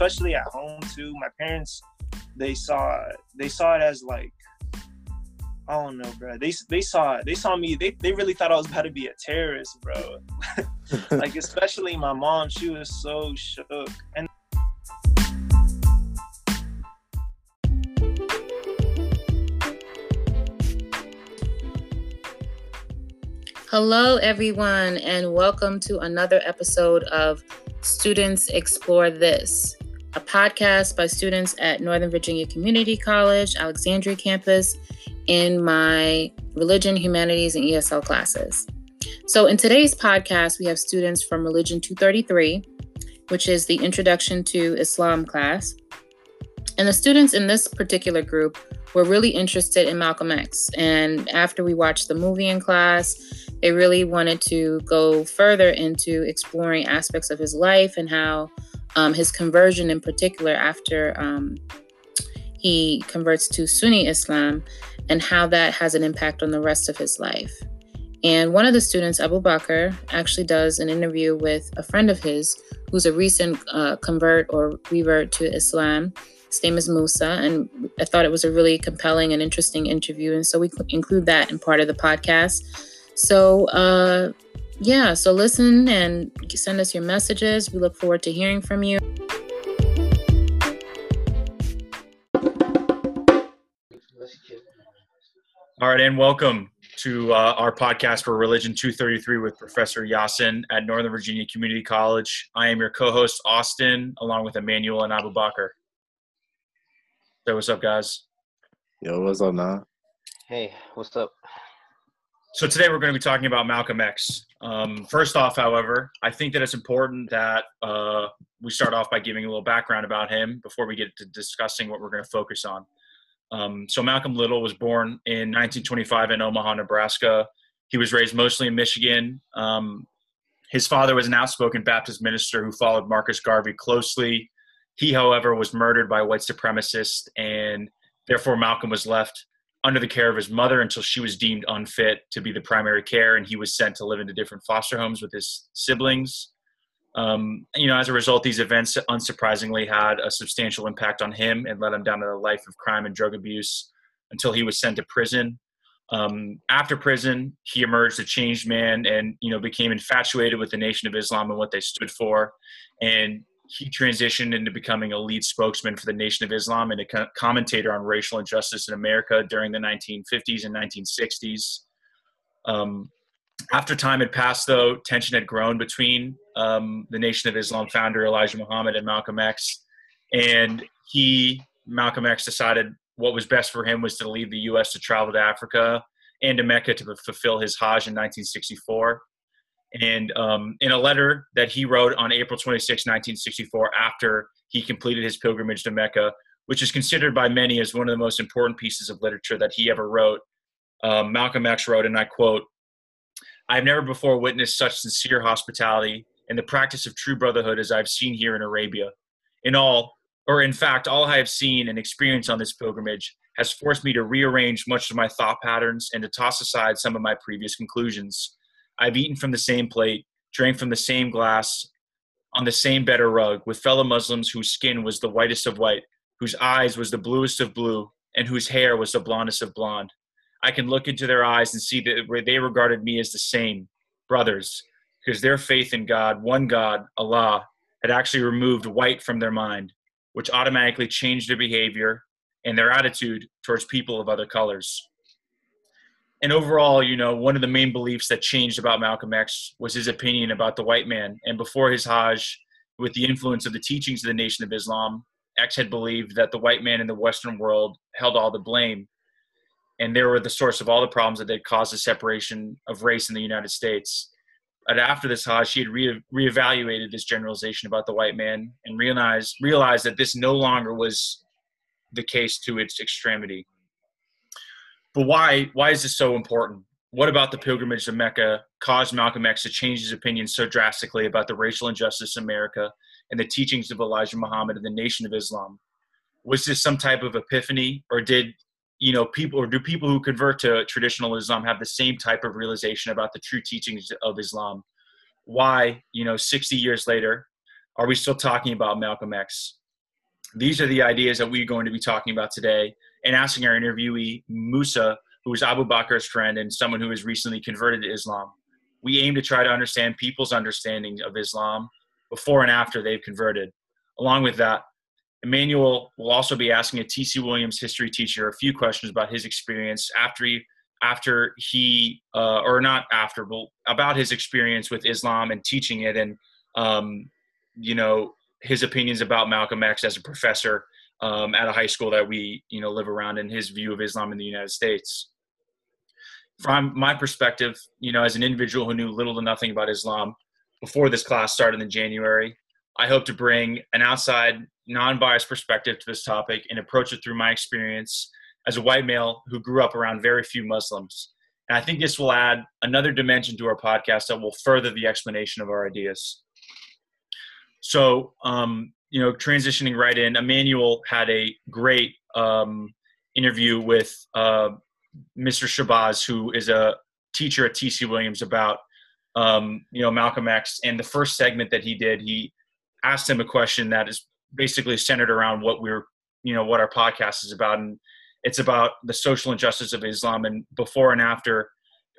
especially at home too. My parents, they saw they saw it as like I don't know, bro. They they saw they saw me. They they really thought I was about to be a terrorist, bro. like especially my mom, she was so shook. And Hello, everyone, and welcome to another episode of Students Explore This, a podcast by students at Northern Virginia Community College, Alexandria campus, in my religion, humanities, and ESL classes. So, in today's podcast, we have students from Religion 233, which is the Introduction to Islam class. And the students in this particular group were really interested in Malcolm X. And after we watched the movie in class, they really wanted to go further into exploring aspects of his life and how um, his conversion, in particular, after um, he converts to Sunni Islam, and how that has an impact on the rest of his life. And one of the students, Abu Bakr, actually does an interview with a friend of his who's a recent uh, convert or revert to Islam. His name is Musa, and I thought it was a really compelling and interesting interview. And so we include that in part of the podcast. So, uh, yeah, so listen and send us your messages. We look forward to hearing from you. All right, and welcome to uh, our podcast for Religion 233 with Professor Yasin at Northern Virginia Community College. I am your co host, Austin, along with Emmanuel and Abu Bakr. So, what's up, guys? Yo, what's up, now? Hey, what's up? So, today we're going to be talking about Malcolm X. Um, first off, however, I think that it's important that uh, we start off by giving a little background about him before we get to discussing what we're going to focus on. Um, so Malcolm Little was born in 1925 in Omaha, Nebraska. He was raised mostly in Michigan. Um, his father was an outspoken Baptist minister who followed Marcus Garvey closely. He, however, was murdered by white supremacists, and therefore Malcolm was left under the care of his mother until she was deemed unfit to be the primary care, and he was sent to live into different foster homes with his siblings. Um, you know, as a result, these events unsurprisingly had a substantial impact on him and led him down to a life of crime and drug abuse until he was sent to prison. Um, after prison, he emerged a changed man and you know became infatuated with the Nation of Islam and what they stood for, and he transitioned into becoming a lead spokesman for the Nation of Islam and a commentator on racial injustice in America during the 1950s and 1960s. Um, after time had passed, though, tension had grown between um, the Nation of Islam founder Elijah Muhammad and Malcolm X, and he, Malcolm X, decided what was best for him was to leave the U.S. to travel to Africa and to Mecca to fulfill his Hajj in 1964. And um, in a letter that he wrote on April 26, 1964, after he completed his pilgrimage to Mecca, which is considered by many as one of the most important pieces of literature that he ever wrote, um, Malcolm X wrote, and I quote, I have never before witnessed such sincere hospitality and the practice of true brotherhood as I've seen here in Arabia. In all, or in fact, all I have seen and experienced on this pilgrimage has forced me to rearrange much of my thought patterns and to toss aside some of my previous conclusions. I've eaten from the same plate, drank from the same glass, on the same bed or rug, with fellow Muslims whose skin was the whitest of white, whose eyes was the bluest of blue, and whose hair was the blondest of blonde. I can look into their eyes and see that they regarded me as the same brothers, because their faith in God, one God, Allah, had actually removed white from their mind, which automatically changed their behavior and their attitude towards people of other colors. And overall, you know, one of the main beliefs that changed about Malcolm X was his opinion about the white man. And before his Hajj, with the influence of the teachings of the Nation of Islam, X had believed that the white man in the Western world held all the blame and they were the source of all the problems that had caused the separation of race in the United States. But after this Hajj, he had re- reevaluated this generalization about the white man and realized realized that this no longer was the case to its extremity. But why why is this so important? What about the pilgrimage to Mecca caused Malcolm X to change his opinion so drastically about the racial injustice in America and the teachings of Elijah Muhammad and the Nation of Islam? Was this some type of epiphany, or did you know people or do people who convert to traditional islam have the same type of realization about the true teachings of islam why you know 60 years later are we still talking about malcolm x These are the ideas that we're going to be talking about today and asking our interviewee, Musa, who is Abu Bakr's friend and someone who has recently converted to Islam. We aim to try to understand people's understanding of Islam before and after they've converted. Along with that, Emmanuel will also be asking a TC Williams history teacher a few questions about his experience after he after he uh, or not after but about his experience with Islam and teaching it and um, you know his opinions about Malcolm X as a professor um, at a high school that we you know live around and his view of Islam in the United States. From my perspective, you know, as an individual who knew little to nothing about Islam before this class started in January, I hope to bring an outside, non-biased perspective to this topic and approach it through my experience as a white male who grew up around very few Muslims. And I think this will add another dimension to our podcast that will further the explanation of our ideas. So, um, you know, transitioning right in, Emmanuel had a great um, interview with uh, Mr. Shabazz, who is a teacher at TC Williams, about um, you know Malcolm X. And the first segment that he did, he asked him a question that is basically centered around what we're you know what our podcast is about, and it's about the social injustice of Islam and before and after.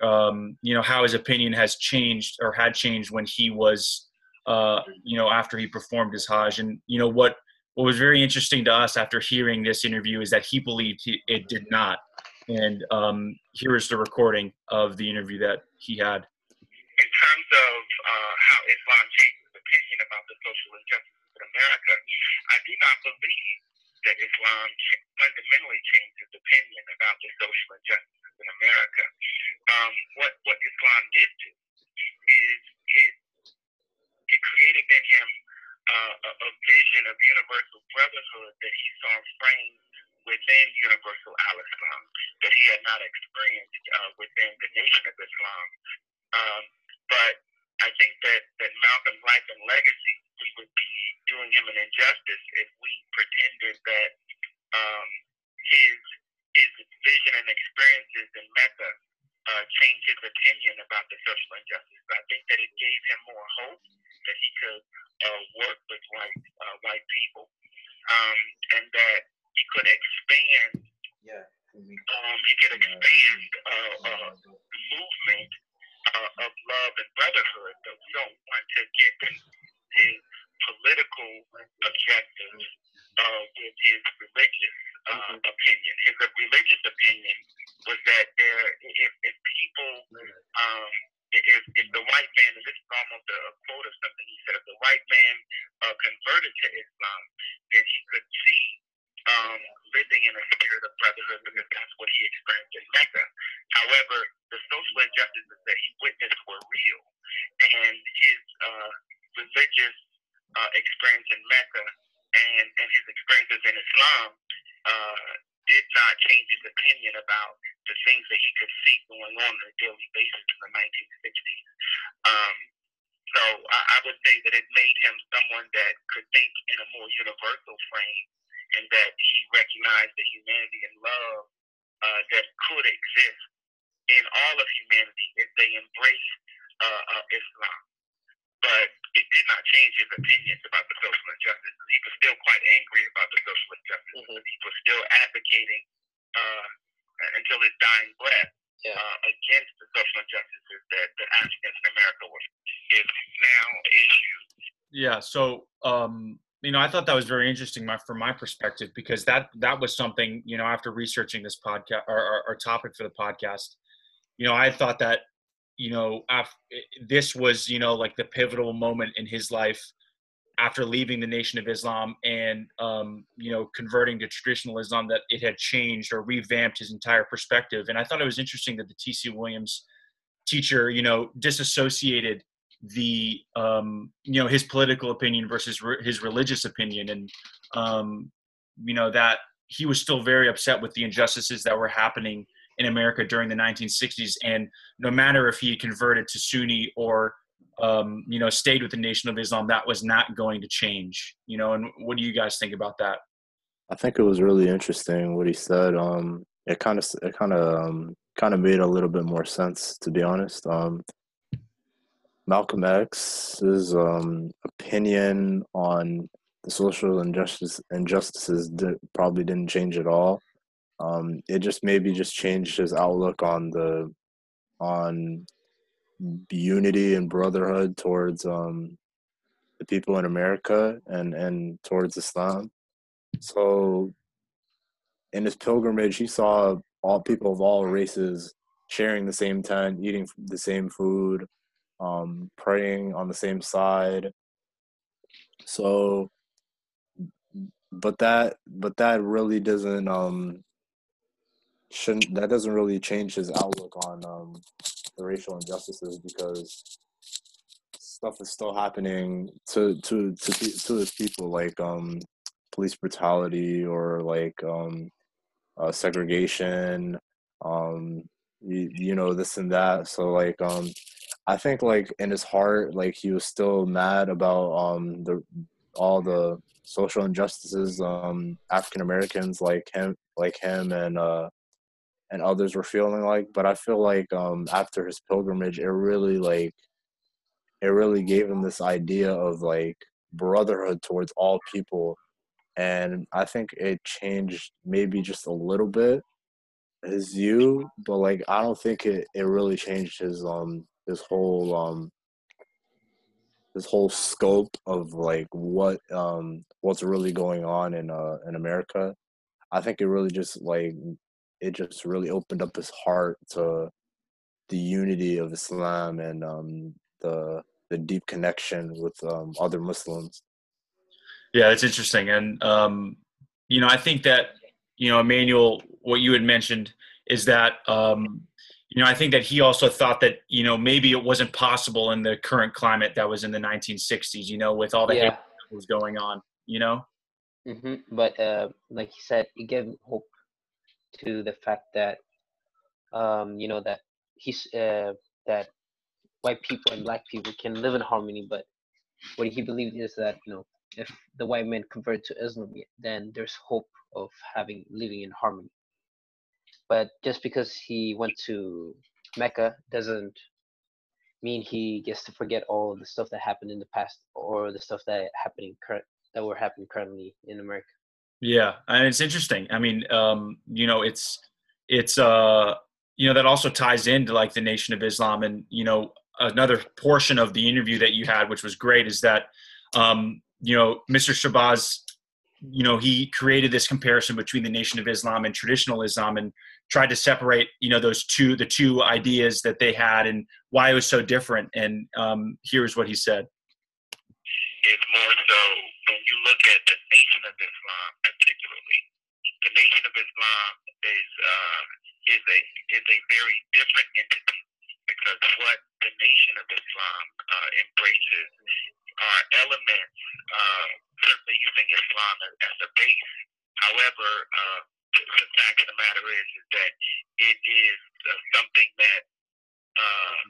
Um, you know how his opinion has changed or had changed when he was uh, you know, after he performed his Hajj. And, you know, what, what was very interesting to us after hearing this interview is that he believed he, it did not. And um, here is the recording of the interview that he had. In terms of uh, how Islam changed its opinion about the social injustices in America, I do not believe that Islam fundamentally changed its opinion about the social injustices in America. Um, what, what Islam did do is it it created in him uh, a, a vision of universal brotherhood that he saw framed within universal al-Islam that he had not experienced uh, within the nation of Islam. Um, but I think that, that Malcolm's life and legacy, we would be doing him an injustice if we pretended that um, his his vision and experiences in Mecca uh, changed his opinion about the social injustice. I think that it gave him more hope that he could uh, work with white uh, white people, um, and that he could expand. Yeah. Um, he could expand uh, uh, the movement uh, of love and brotherhood. But we don't want to get his political objectives uh, with his religious uh, mm-hmm. opinion. His religious opinion was that there, if, if people um, if, if the white man, and this is almost a quote of something he said, if the white man uh, converted to Islam, then he could see um, living in a spirit of brotherhood because that's what he experienced in Mecca. However, the social injustices that he witnessed were real, and his uh, religious uh, experience in Mecca and, and his experiences in Islam uh, did not change his opinion about the things that he could see going on on a daily basis in the 1960s. Um, so I, I would say that it made him someone that could think in a more universal frame and that he recognized the humanity and love uh, that could exist in all of humanity if they embraced uh, uh, Islam. But it did not change his opinions about the social injustices. He was still quite angry about the social injustices. Mm-hmm. He was still advocating uh, until his dying breath yeah. uh, against the social injustices that, that Africans in America were is now issue. Yeah. So, um, you know, I thought that was very interesting my, from my perspective because that that was something you know after researching this podcast or, or, or topic for the podcast, you know, I thought that you know after, this was you know like the pivotal moment in his life after leaving the Nation of Islam and um, you know converting to traditional Islam that it had changed or revamped his entire perspective. And I thought it was interesting that the T.C. Williams teacher, you know, disassociated the um, you know his political opinion versus re- his religious opinion, and um, you know that he was still very upset with the injustices that were happening in America during the 1960s. And no matter if he converted to Sunni or um, you know, stayed with the Nation of Islam, that was not going to change. You know, and what do you guys think about that? I think it was really interesting what he said. Um, it kind of it kind of um, kind of made a little bit more sense, to be honest. Um, Malcolm X's um, opinion on the social injustice injustices probably didn't change at all. Um, it just maybe just changed his outlook on the on unity and brotherhood towards um, the people in America and and towards Islam. So in his pilgrimage, he saw all people of all races sharing the same tent, eating the same food, um, praying on the same side. So, but that but that really doesn't um shouldn't that doesn't really change his outlook on um the racial injustices because stuff is still happening to to to to his people like um police brutality or like um uh, segregation um you, you know this and that. So like um i think like in his heart like he was still mad about um the all the social injustices um african americans like him like him and uh and others were feeling like but i feel like um after his pilgrimage it really like it really gave him this idea of like brotherhood towards all people. And i think it changed maybe just a little bit his view but like i don't think it, it really changed his um his whole um his whole scope of like what um what's really going on in uh in america. I think it really just like it just really opened up his heart to the unity of islam and um the the deep connection with um, other muslims Yeah, that's interesting, and um, you know, I think that you know, Emmanuel, what you had mentioned is that um, you know, I think that he also thought that you know maybe it wasn't possible in the current climate that was in the 1960s. You know, with all the Yeah. hate that was going on. You know. hmm But uh, like you said, it gave hope to the fact that um, you know that he's uh, that white people and black people can live in harmony. But what he believed is that you know if the white men convert to Islam, then there's hope of having living in harmony. But just because he went to Mecca doesn't mean he gets to forget all the stuff that happened in the past or the stuff that happening current that were happening currently in America. Yeah, and it's interesting. I mean, um, you know, it's it's uh, you know that also ties into like the Nation of Islam, and you know another portion of the interview that you had, which was great, is that um, you know Mr. Shabazz, you know, he created this comparison between the Nation of Islam and traditional Islam, and tried to separate you know those two the two ideas that they had and why it was so different. And um, here's what he said. is more so you look at the Nation of Islam, particularly, the Nation of Islam is uh, is a is a very different entity because what the Nation of Islam uh, embraces are elements, uh, certainly using Islam as, as a base. However, uh, the, the fact of the matter is, is that it is uh, something that uh,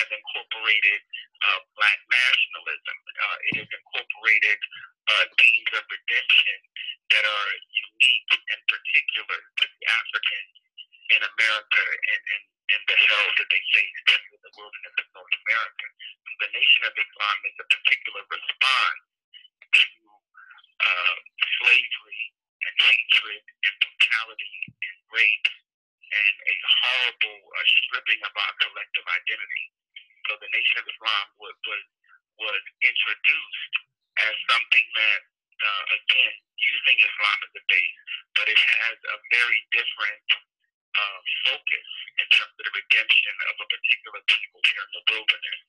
has incorporated uh, black nationalism. Uh, it has incorporated uh, themes of redemption that are unique and particular to the Africans in America and, and, and the hell that they face, in the wilderness of North America. The Nation of Islam is a particular response to uh, slavery and hatred and brutality and rape and a horrible uh, stripping of our collective identity. So the Nation of Islam was was, was introduced as something that, uh, again, using Islam as a base, but it has a very different uh, focus in terms of the redemption of a particular people here in the wilderness.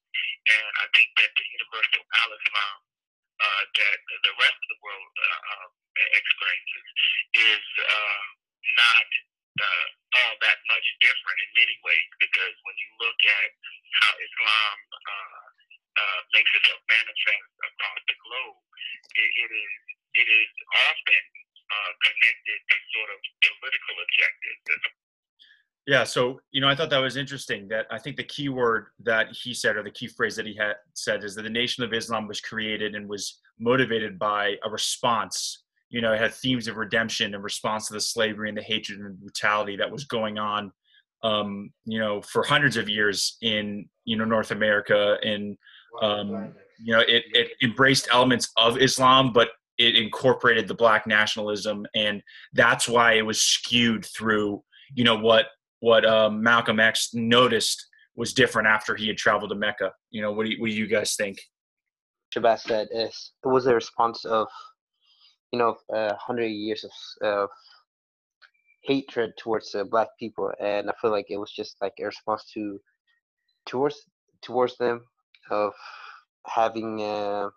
And I think that the universal al-Islam uh, that the rest of the world uh, uh, experiences is uh, not uh, all that much different in many ways because when you look at how Islam uh, uh, makes itself manifest across the globe, it, it is it is often uh, connected to sort of Yeah, so you know, I thought that was interesting. That I think the key word that he said, or the key phrase that he had said, is that the Nation of Islam was created and was motivated by a response. You know, it had themes of redemption in response to the slavery and the hatred and brutality that was going on. Um, you know, for hundreds of years in you know North America, and um, you know, it it embraced elements of Islam, but it incorporated the black nationalism, and that's why it was skewed through you know what what um, Malcolm X noticed was different after he had traveled to Mecca. You know, what do you, what do you guys think? Shabazz said is it was a response of you know uh, hundred years of hatred towards uh, black people, and I feel like it was just like a response to towards towards them of having uh,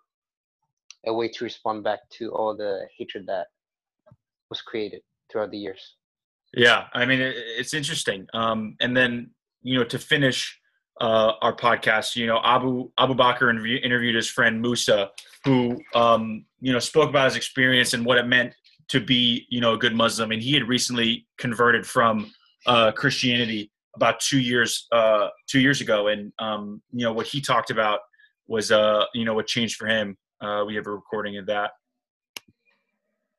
a way to respond back to all the hatred that was created throughout the years. Yeah, I mean it's interesting. Um, and then you know to finish uh, our podcast, you know Abu Abu Bakr interview, interviewed his friend Musa, who um, you know spoke about his experience and what it meant to be you know a good Muslim, and he had recently converted from uh, Christianity about two years uh, two years ago, and um, you know what he talked about was uh, you know what changed for him. Uh, we have a recording of that.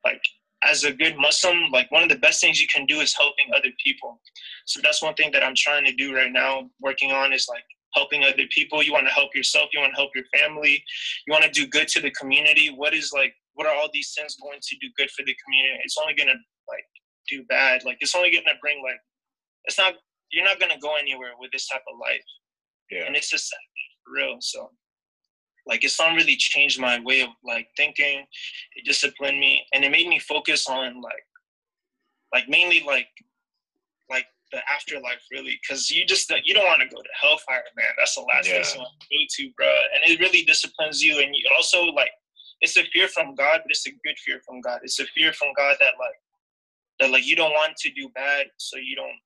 Like as a good Muslim, like one of the best things you can do is helping other people. So that's one thing that I'm trying to do right now, working on is like helping other people. You want to help yourself, you want to help your family, you want to do good to the community. What is like what are all these things going to do good for the community? It's only gonna like do bad. Like it's only gonna bring like it's not you're not gonna go anywhere with this type of life. Yeah. And it's just real. So like Islam really changed my way of like thinking. It disciplined me and it made me focus on like like mainly like like the afterlife really because you just you don't want to go to hellfire man that's the last Yeah. place you want to go to bro and it really disciplines you and you also like it's a fear from god but it's a good fear from god it's a fear from god that like that like you don't want to do bad so you don't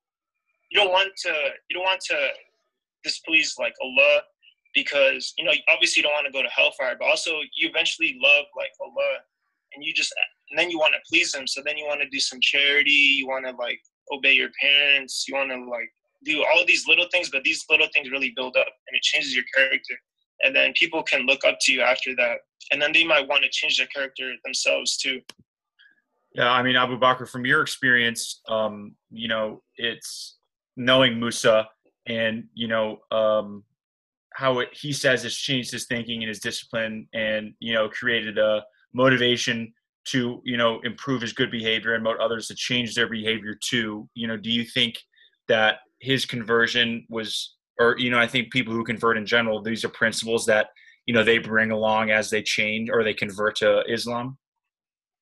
you don't want to you don't want to displease like allah because you know obviously you don't want to go to hellfire but also you eventually love like allah and you just and then you want to please him so then you want to do some charity you want to like obey your parents you want to like do all these little things but these little things really build up and it changes your character and then people can look up to you after that and then they might want to change their character themselves too. Yeah, I mean, Abu Bakr, from your experience, um, you know, it's knowing Musa and, you know, um, how it, he says it's changed his thinking and his discipline and, you know, created a motivation to, you know, improve his good behavior and motivate others to change their behavior too. You know, do you think that his conversion was, or, you know, I think people who convert in general, these are principles that, you know, they bring along as they change or they convert to Islam?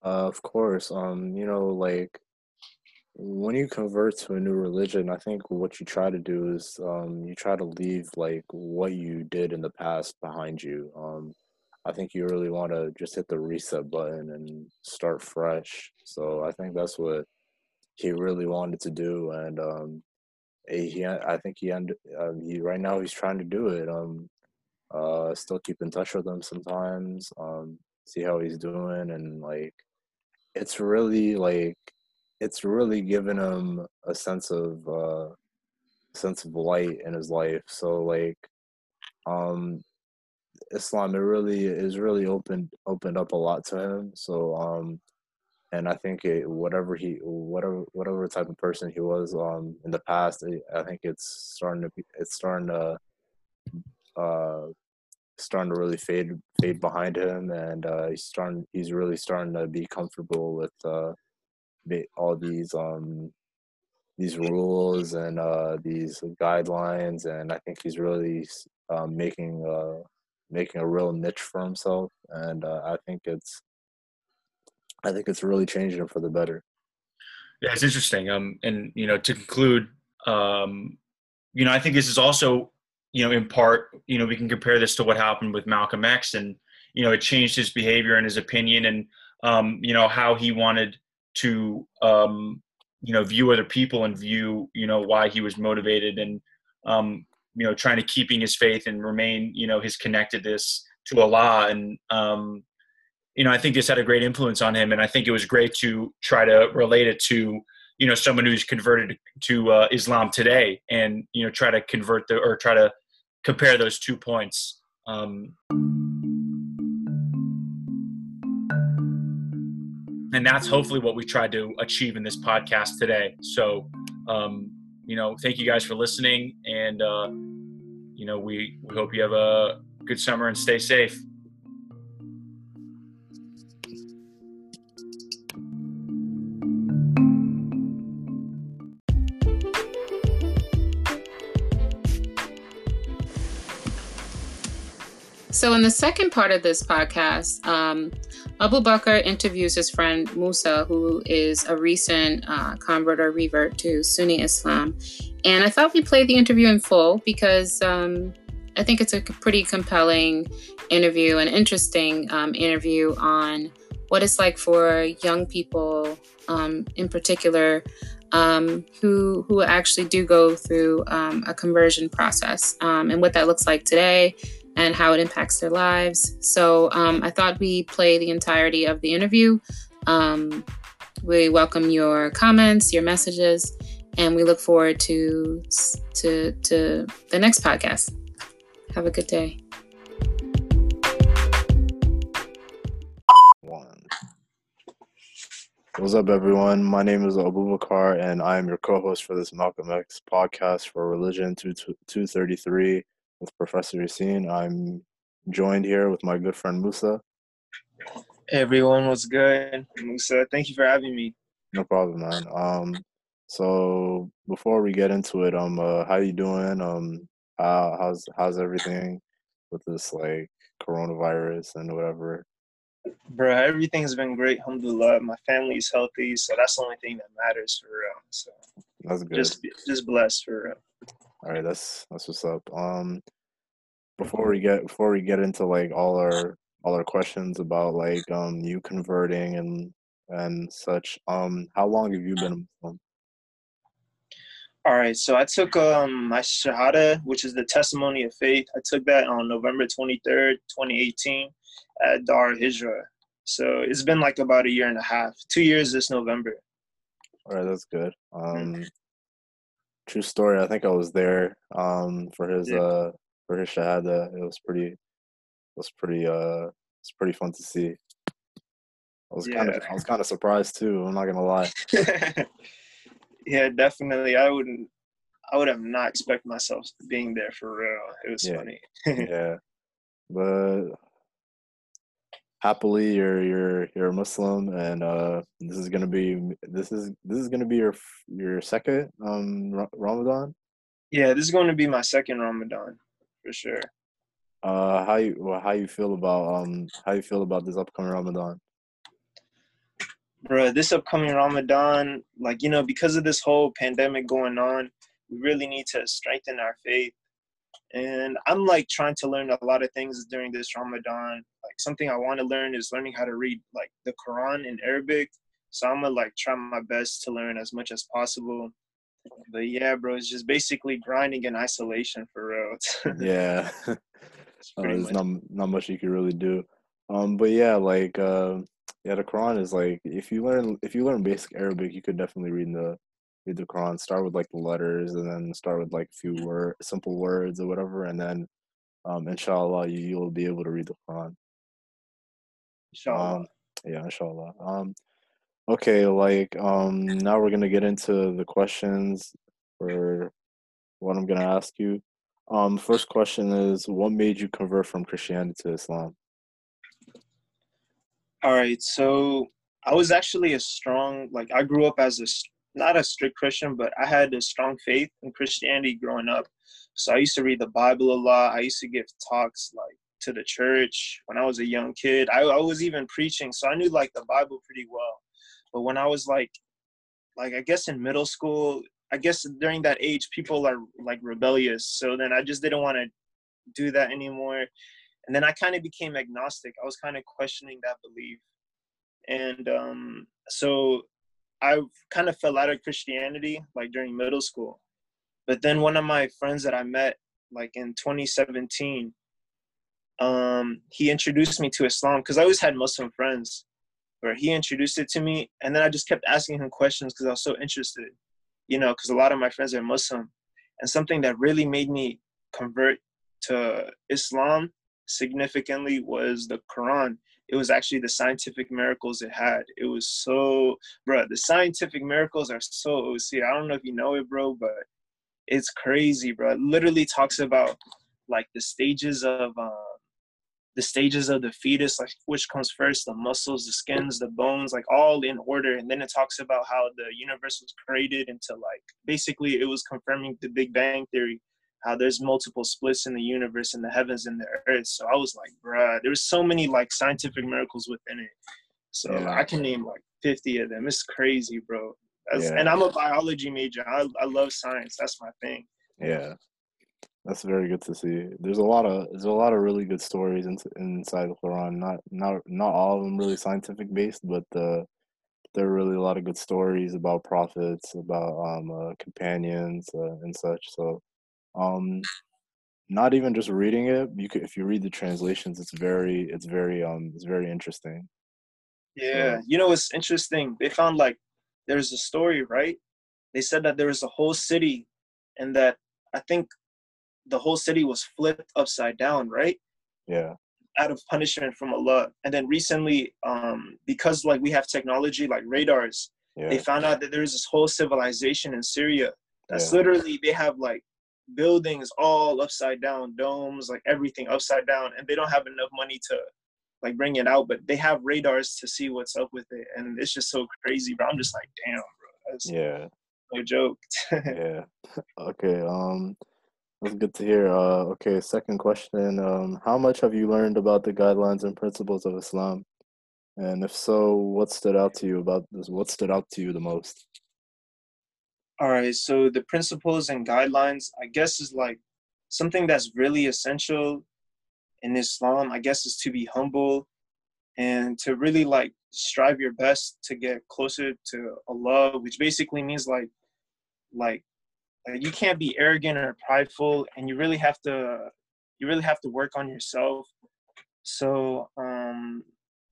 Uh, of course. Um, you know, like when you convert to a new religion, I think what you try to do is um, you try to leave like what you did in the past behind you. Um, I think you really want to just hit the reset button and start fresh. So I think that's what he really wanted to do, and um, eh, he, I think he, end, um, he right now he's trying to do it. Um, uh, still keep in touch with him sometimes. Um, see how he's doing, and like it's really like it's really given him a sense of uh sense of light in his life. So like um islam it really is really opened opened up a lot to him. So um and i think it whatever he whatever whatever type of person he was um in the past i think it's starting to be it's starting to uh starting to really fade fade behind him. And uh he's starting he's really starting to be comfortable with uh all these um these rules and uh these guidelines and i think he's really um, making uh making a real niche for himself and uh, i think it's i think it's really changing him for the better Yeah, it's interesting. Um, and you know, to conclude, um, you know, I think this is also, you know, in part, you know, we can compare this to what happened with Malcolm X, and you know, it changed his behavior and his opinion, and um, you know, how he wanted to, um, you know, view other people and view, you know, why he was motivated, and um, you know, trying to keeping his faith and remain, you know, his connectedness to Allah, and um, you know, I think this had a great influence on him, and I think it was great to try to relate it to, you know, someone who's converted to uh, Islam today, and you know, try to convert the or try to compare those two points. Um, and that's hopefully what we tried to achieve in this podcast today. So, um, you know, thank you guys for listening, and uh, you know, we, we hope you have a good summer and stay safe. So, in the second part of this podcast, um, Abu Bakr interviews his friend Musa, who is a recent uh, convert or revert to Sunni Islam. And I thought we played the interview in full because um, I think it's a pretty compelling interview, an interesting um, interview on what it's like for young people, um, in particular, um, who who actually do go through um, a conversion process um, and what that looks like today and how it impacts their lives. So um, I thought we play the entirety of the interview. Um, we welcome your comments, your messages, and we look forward to to to the next podcast. Have a good day. What's up, everyone? My name is Abubakar, and I am your co-host for this Malcolm X podcast for Religion 233 with Professor Yassine. I'm joined here with my good friend Musa. Hey everyone, what's good? Musa, thank you for having me. No problem, man. Um, so before we get into it, um, uh, how you doing? Um, how, how's how's everything with this like coronavirus and whatever? Bro, everything's been great. Alhamdulillah. My family's healthy, so that's the only thing that matters for real. So that's good. Just just blessed for real. All right, that's that's what's up. Um, before we get before we get into like all our all our questions about like um you converting and and such, um, how long have you been a Muslim? All right, so I took um my shahada, which is the testimony of faith. I took that on November twenty third, twenty eighteen at Dar Hijra. So it's been like about a year and a half, two years this November. All right, that's good. Um, true story. I think I was there um, for his yeah. uh, for his shahada. It was pretty. It was pretty. Uh, it's pretty fun to see. I was yeah. kind of I was kind of surprised too. I'm not gonna lie. yeah, definitely. I wouldn't. I would have not expected myself being there for real. It was yeah. funny. yeah, but happily you're you're you're a Muslim, and uh, this is gonna be this is this is gonna be your your second um Ramadan. Yeah, this is going to be my second Ramadan for sure. Uh, how you well, how you feel about um how you feel about this upcoming Ramadan? Bro, this upcoming Ramadan, like you know, because of this whole pandemic going on, we really need to strengthen our faith and i'm like trying to learn a lot of things during this ramadan. Like something i want to learn is learning how to read like the quran in arabic. So i'm gonna like try my best to learn as much as possible. But yeah bro it's just basically grinding in isolation for real. Yeah. Uh, there's not not much you can really do. Um but yeah like uh yeah the quran is like if you learn if you learn basic arabic you could definitely read the read the Quran, start with like the letters and then start with like a few word simple words or whatever, and then um inshallah you, you'll be able to read the Quran. Inshallah. Um, yeah, inshallah. Um okay, like um now we're gonna get into the questions for what I'm gonna ask you. Um first question is what made you convert from Christianity to Islam? All right, so I was actually a strong like I grew up as a not a strict Christian, but I had a strong faith in Christianity growing up. So I used to read the Bible a lot. I used to give talks like to the church when I was a young kid. I, I was even preaching, so I knew like the Bible pretty well. But when I was like, like I guess in middle school, I guess during that age, people are like rebellious. So then I just didn't want to do that anymore. And then I kind of became agnostic. I was kind of questioning that belief. And um, so I kind of fell out of Christianity like during middle school. But then one of my friends that I met like in 2017, um, he introduced me to Islam because I always had Muslim friends. Where he introduced it to me, and then I just kept asking him questions because I was so interested, you know, because a lot of my friends are Muslim. And something that really made me convert to Islam significantly was the Quran it was actually the scientific miracles it had. It was so, bro, the scientific miracles are so OC. I don't know if you know it, bro, but it's crazy, bro. It literally talks about like the stages of um, the stages of the fetus, like which comes first, the muscles, the skins, the bones, like all in order. And then it talks about how the universe was created into like basically it was confirming the Big Bang theory how there's multiple splits in the universe and the heavens and the earth. So I was like, bruh, there's so many like scientific miracles within it. So Yeah. I can name like 50 of them. It's crazy, bro. Yeah. And I'm a biology major. I, I love science. That's my thing. Yeah, that's very good to see. There's a lot of there's a lot of really good stories in, inside the Quran. Not not not all of them really scientific based, but uh, there are really a lot of good stories about prophets, about um uh, companions uh, and such. So, um, not even just reading it. You could if you read the translations, it's very it's very um it's very interesting. Yeah. You know it's interesting? They found like there's a story, right? They said that there was a whole city and that I think the whole city was flipped upside down, right? Yeah, Out of punishment from Allah. And then recently, um, because like we have technology like radars, yeah, they found out that there's this whole civilization in Syria that's Yeah. literally they have like buildings all upside down, domes, like everything upside down, and they don't have enough money to like bring it out, but they have radars to see what's up with it, and it's just so crazy. Bro, I'm just like, damn, bro, that's yeah. no joke. yeah. Okay. Um, that's good to hear. Uh, okay. Second question. Um, how much have you learned about the guidelines and principles of Islam? And if so, what stood out to you about this? What stood out to you the most? All right, so the principles and guidelines, I guess, is like something that's really essential in Islam. I guess is to be humble and to really like strive your best to get closer to Allah, which basically means like, like, you can't be arrogant or prideful, and you really have to, you really have to work on yourself. So um,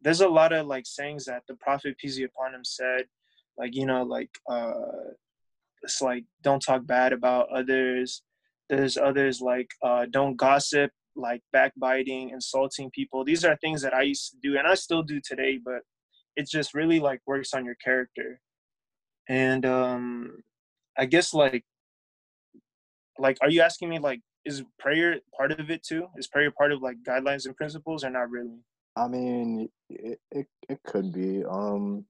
there's a lot of like sayings that the Prophet peace be upon him said, like you know, like. uh it's like don't talk bad about others. There's others like uh, don't gossip like backbiting insulting people. These are things that i used to do and i still do today but it just really like works on your character. And um i guess like like are you asking me like is prayer part of it too? Is prayer part of like guidelines and principles or not really? I mean, it it, it could be. Um,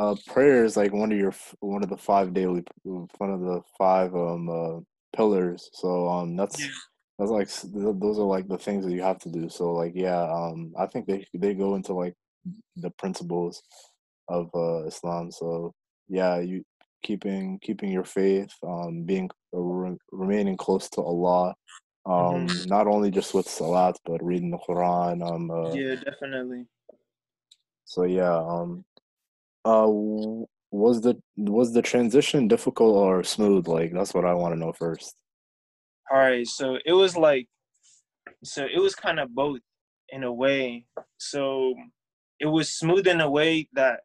uh, prayer is like one of your one of the five daily one of the five um uh, pillars. So um, that's that's like those are like the things that you have to do. So like yeah, um, I think they they go into like the principles of uh, Islam. So yeah, you keeping keeping your faith, um, being uh, re- remaining close to Allah, um, not only just with salat but reading the Quran. Um, uh, yeah definitely so yeah, um, uh, was the was the transition difficult or smooth? Like that's what I want to know first. All right, so it was like, so it was kind of both in a way. So it was smooth in a way that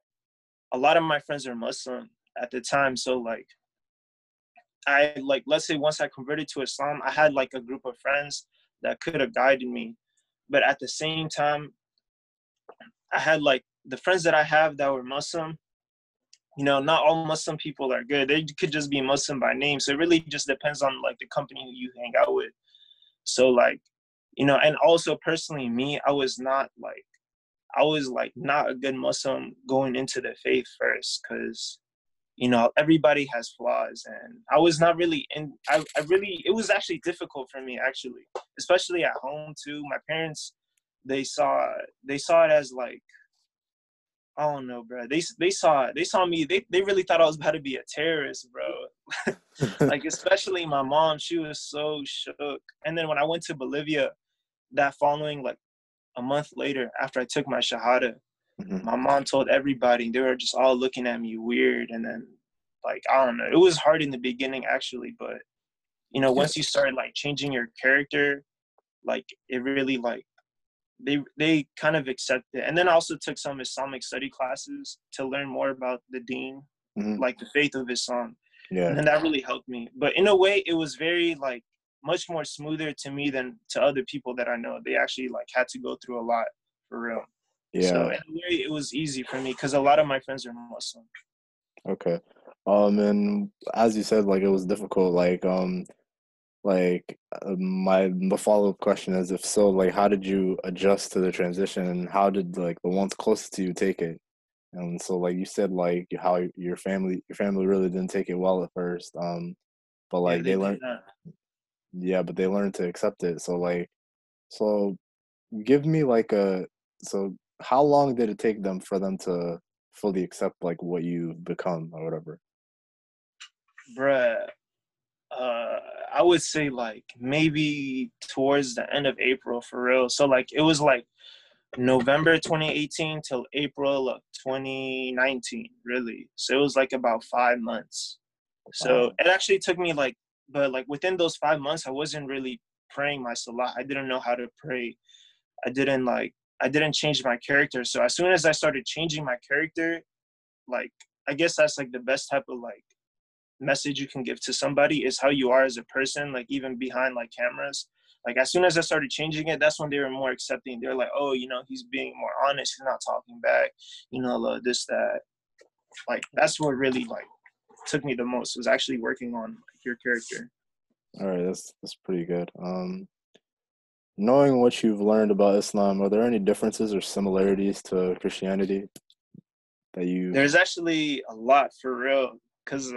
a lot of my friends are Muslim at the time. So like, I like, let's say once I converted to Islam, I had like a group of friends that could have guided me, but at the same time, I had like the friends that I have that were Muslim. You know, not all Muslim people are good. They could just be Muslim by name. So it really just depends on like the company you hang out with. So like, you know, and also personally, me, I was not like, I was like not a good Muslim going into the faith first, because you know everybody has flaws, and I was not really in. I, I really, it was actually difficult for me actually, especially at home too. My parents, they saw they saw it as like I don't know, bro. They they saw they saw me. They they really thought I was about to be a terrorist, bro. like especially my mom, she was so shook. And then when I went to Bolivia, that following like a month later, after I took my shahada, Mhm. my mom told everybody. They were just all looking at me weird. And then like I don't know, it was hard in the beginning actually, but you know once you start like changing your character, like it really like they they kind of accept it. And then I also took some Islamic study classes to learn more about the Deen, Mhm. like the faith of Islam, Yeah, and that really helped me. But in a way, it was very like much more smoother to me than to other people that I know. They actually like had to go through a lot for real. yeah. So in a way, it was easy for me because a lot of my friends are Muslim. Okay. Um, and as you said, like it was difficult. Like, um, like uh, my the follow up question is, if so, like, how did you adjust to the transition, and how did like the ones closest to you take it? And so, like you said, like how your family, your family really didn't take it well at first. Um, but like Yeah, they did learned, yeah, but they learned to accept it. So like, so give me like a so how long did it take them for them to fully accept like what you've become or whatever? Bruh, uh, I would say like maybe towards the end of April for real. So like it was like November 2018 till April of 2019, really. So it was like about five months. So Wow. it actually took me like, but like within those five months, I wasn't really praying my salah. I didn't know how to pray. I didn't like, I didn't change my character. So as soon as I started changing my character, like, I guess that's like the best type of like message you can give to somebody is how you are as a person, like even behind like cameras. Like as soon as I started changing it, that's when they were more accepting. They're like, oh, you know, he's being more honest. He's not talking back. You know, this that. Like that's what really like took me the most was actually working on like, your character. All right, that's that's pretty good. Um, knowing what you've learned about Islam, are there any differences or similarities to Christianity that you? There's actually a lot for real because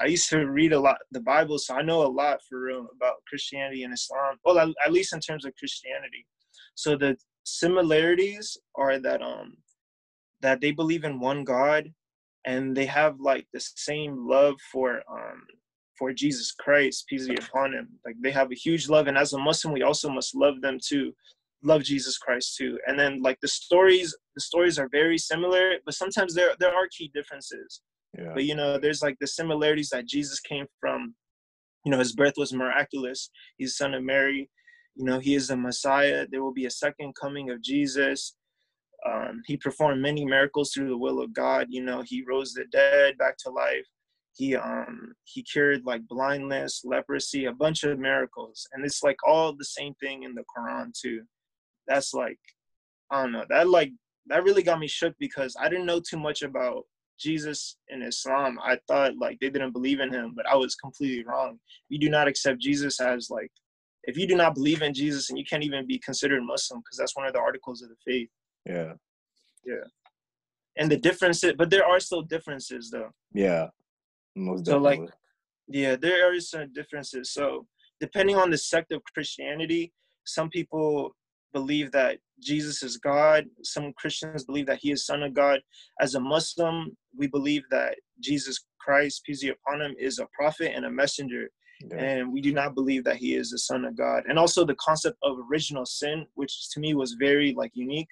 I, used to read a lot the Bible, so I know a lot for real about Christianity and Islam. Well, at, at least in terms of Christianity. So the similarities are that um that they believe in one God, and they have like the same love for um for Jesus Christ, peace be upon him. Like they have a huge love, and as a Muslim, we also must love them too, love Jesus Christ too. And then like the stories, the stories are very similar, but sometimes there there are key differences but you know there's like the similarities that jesus came from. You know his birth was miraculous. He's son of mary. You know he is the messiah. There will be a second coming of jesus. Um, he performed many miracles through the will of god. You know he rose the dead back to life. He um he cured like blindness leprosy a bunch of miracles. And it's like all the same thing in the quran too. That's like i don't know. That like that really got me shook because i didn't know too much about Jesus and Islam, I thought like they didn't believe in him, but I was completely wrong. You do not accept Jesus as like, if you do not believe in Jesus, and you can't even be considered Muslim because that's one of the articles of the faith. yeah, Yeah. And the differences, but there are still differences though. yeah. Most So, like, definitely. Yeah, there are some differences. So depending on the sect of Christianity, some people believe that Jesus is God. Some Christians believe that he is son of God. As a Muslim, we believe that Jesus Christ, peace be upon him, is a prophet and a messenger. yeah, and we do not believe that he is the son of god and also the concept of original sin which to me was very like unique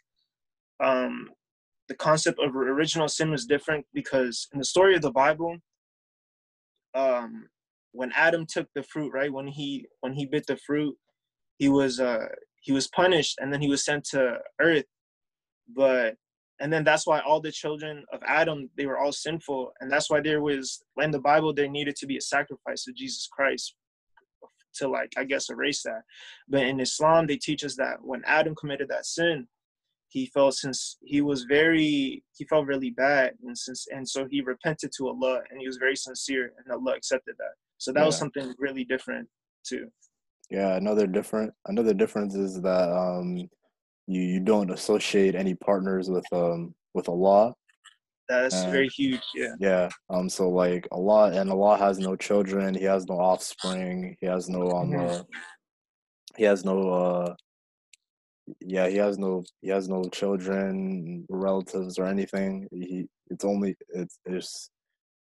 um the concept of original sin was different because in the story of the bible um when adam took the fruit right when he when he bit the fruit he was uh he was punished and then he was sent to earth. But and then that's why all the children of adam they were all sinful. And that's why there was in the bible there needed to be a sacrifice of jesus christ to like i guess erase that. But in islam they teach us that when adam committed that sin he felt since he was very he felt really bad. And since and so he repented to allah and he was very sincere and allah accepted that. So that was something really different too yeah. Another different, another difference is that um, you you don't associate any partners with um with Allah. that's Uh, very huge yeah Yeah. Um. So like a law and a law has no children. He has no offspring. He has no um. Mhm. Uh, he has no uh. Yeah, he has no he has no children, relatives, or anything. He it's only it's it's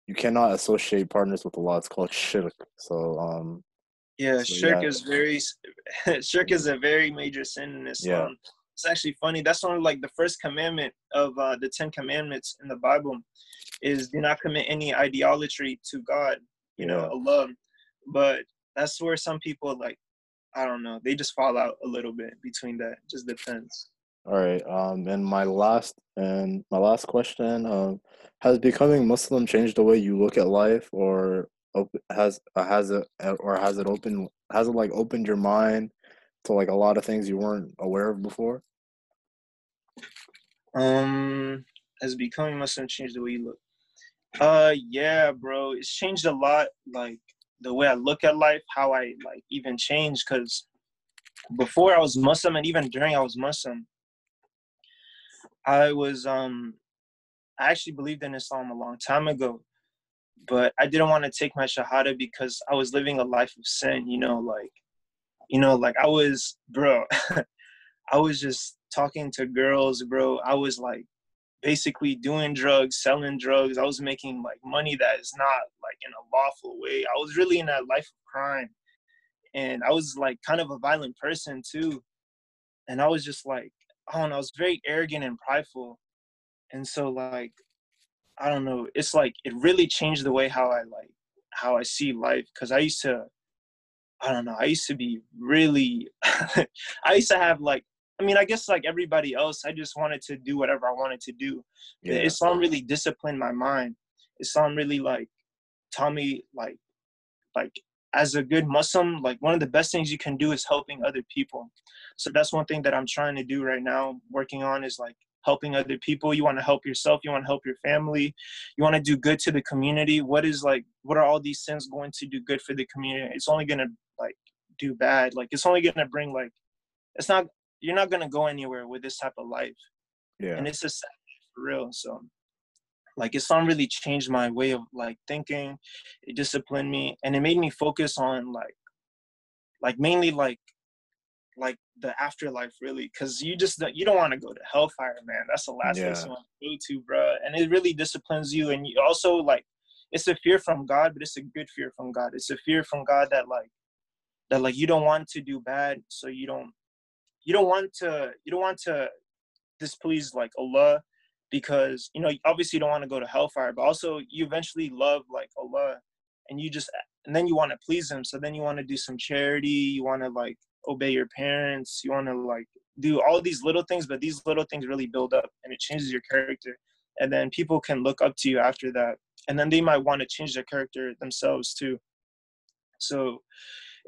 you cannot associate partners with Allah. It's called shirk. So um Yeah, So, shirk yeah. is very shirk is a very major sin in Islam. It's actually funny. That's one of like the first commandment of uh, the Ten Commandments in the Bible is do not commit any idolatry to God, you know, Yeah. Allah. But that's where some people like I don't know, they just fall out a little bit between that. Just depends. All right. Um, and my last and my last question, um, has becoming Muslim changed the way you look at life, or has uh, has it uh, or has it opened has it like opened your mind to like a lot of things you weren't aware of before? Um, has becoming Muslim changed the way you look? Uh, yeah, bro, it's changed a lot. Like the way I look at life, how I like even changed. Cause before I was Muslim, and even during I was Muslim, I was um, I actually believed in Islam a long time ago, but I didn't want to take my shahada because I was living a life of sin. You know, like you know, like I was, bro, I was just talking to girls, bro. I was like basically doing drugs, selling drugs. I was making like money that is not like in a lawful way. I was really in that life of crime. And I was like kind of a violent person too. And I was just like, don't know, I was very arrogant and prideful. And so like, I don't know, it's like it really changed the way how I like how I see life. Cause I used to I don't know, I used to be really I used to have like I mean, I guess like everybody else, I just wanted to do whatever I wanted to do. Yeah. Islam really disciplined my mind. Islam really like taught me like like as a good Muslim, like one of the best things you can do is helping other people. So that's one thing that I'm trying to do right now, working on is like helping other people. You want to help yourself, you want to help your family, you want to do good to the community. What is like what are all these things going to do good for the community? It's only gonna like do bad. Like it's only gonna bring like it's not you're not gonna go anywhere with this type of life. Yeah. And it's just for real. So like Islam really changed my way of like thinking. It disciplined me and it made me focus on like like mainly like like the afterlife really because you just you don't want to go to hellfire man that's the last yeah. place you want to go to bro and it really disciplines you and you also like it's a fear from god but it's a good fear from god it's a fear from god that like that like you don't want to do bad so you don't you don't want to you don't want to displease like Allah because you know obviously you don't want to go to hellfire but also you eventually love like Allah and you just and then you want to please him so then you want to do some charity you want to like obey your parents you want to like do all these little things but these little things really build up and it changes your character and then people can look up to you after that and then they might want to change their character themselves too so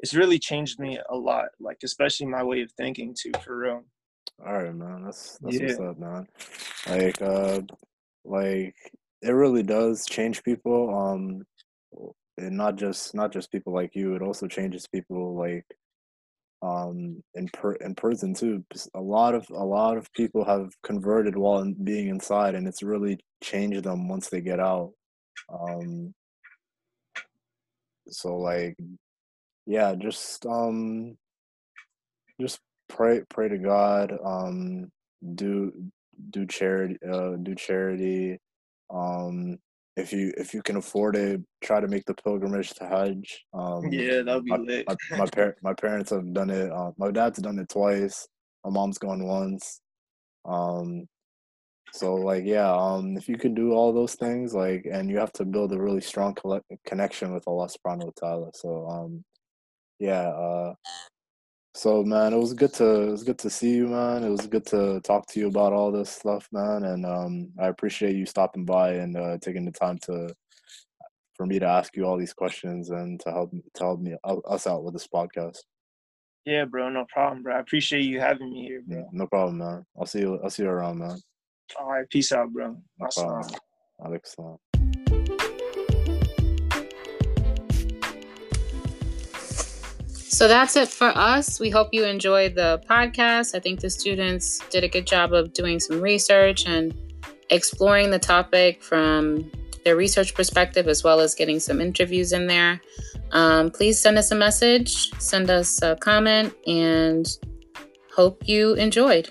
it's really changed me a lot, like especially my way of thinking too, for real. All right, man. That's that's yeah. what's up, man. Like, uh, like it really does change people. Um, and not just not just people like you. It also changes people like um in per in prison too a lot of a lot of people have converted while being inside and it's really changed them once they get out um so like yeah, just um, just pray pray to God. Um, do do charity. Uh, do charity. Um, if you if you can afford it, try to make the pilgrimage to Hajj. Um, yeah, that'd be my, lit. my, my, par- my parents have done it. Uh, my dad's done it twice. My mom's gone once. Um, so like yeah, um, if you can do all those things, like, and you have to build a really strong coll- connection with Allah Subhanahu wa Taala. So um, yeah. Uh, so man, it was good to it was good to see you, man. It was good to talk to you about all this stuff, man. And um, I appreciate you stopping by and uh, taking the time to for me to ask you all these questions and to help to help me us out with this podcast. Yeah, bro, no problem, bro. I appreciate you having me here, bro. Yeah, no problem, man. I'll see you. I'll see you around, man. All right, peace out, bro. No problem. Alex. So that's it for us. We hope you enjoyed the podcast. I think the students did a good job of doing some research and exploring the topic from their research perspective, as well as getting some interviews in there. Um, please send us a message, send us a comment, and hope you enjoyed.